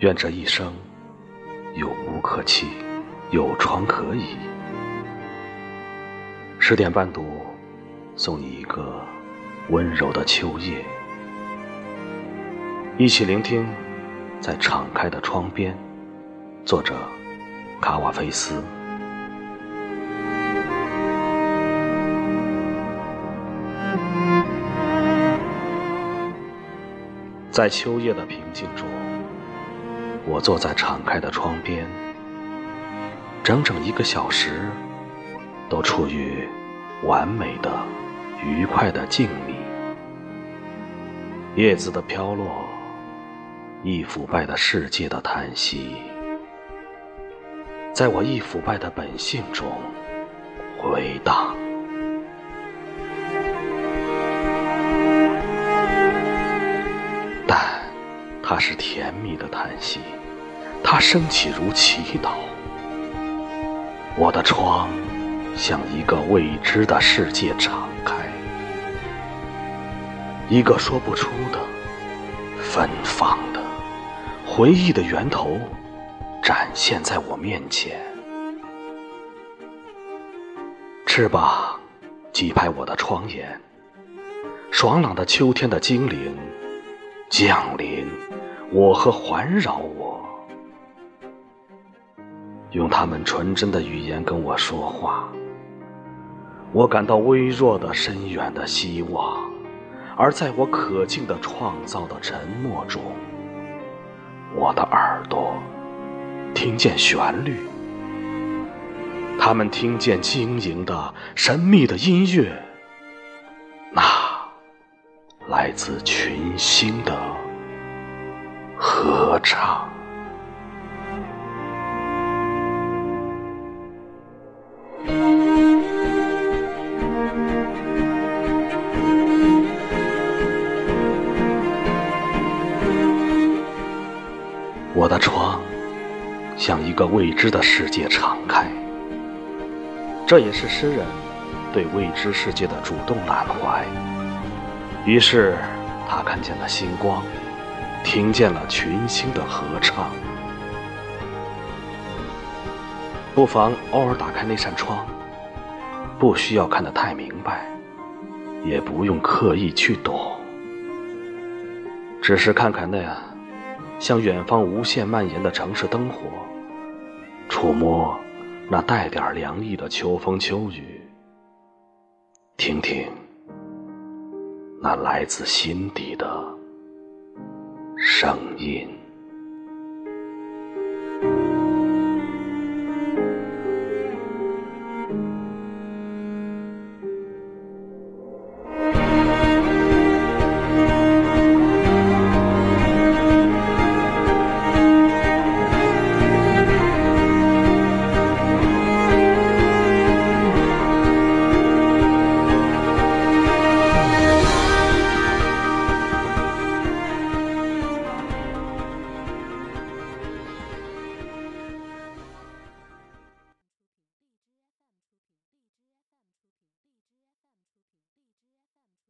愿这一生有屋可栖，有窗可倚。十点半读，送你一个温柔的秋夜，一起聆听，在敞开的窗边。作者：卡瓦菲斯。在秋夜的平静中，我坐在敞开的窗边，整整一个小时，都处于完美的、愉快的静谧。叶子的飘落，易腐败的世界的叹息，在我易腐败的本性中回荡。但它是甜蜜的叹息，它升起如祈祷。我的窗向一个未知的世界敞开，一个说不出的、芬芳的回忆的源头展现在我面前。翅膀击拍我的窗沿，爽朗的秋天的精灵降临。我和环绕我，用他们纯真的语言跟我说话。我感到微弱的、深远的希望，而在我可敬的创造的沉默中，我的耳朵听见旋律。他们听见晶莹的、神秘的音乐，那来自群星的。合唱。我的窗向一个未知的世界敞开，这也是诗人对未知世界的主动揽怀。于是，他看见了星光。听见了群星的合唱，不妨偶尔打开那扇窗，不需要看得太明白，也不用刻意去懂，只是看看那样向远方无限蔓延的城市灯火，触摸那带点凉意的秋风秋雨，听听那来自心底的。声音。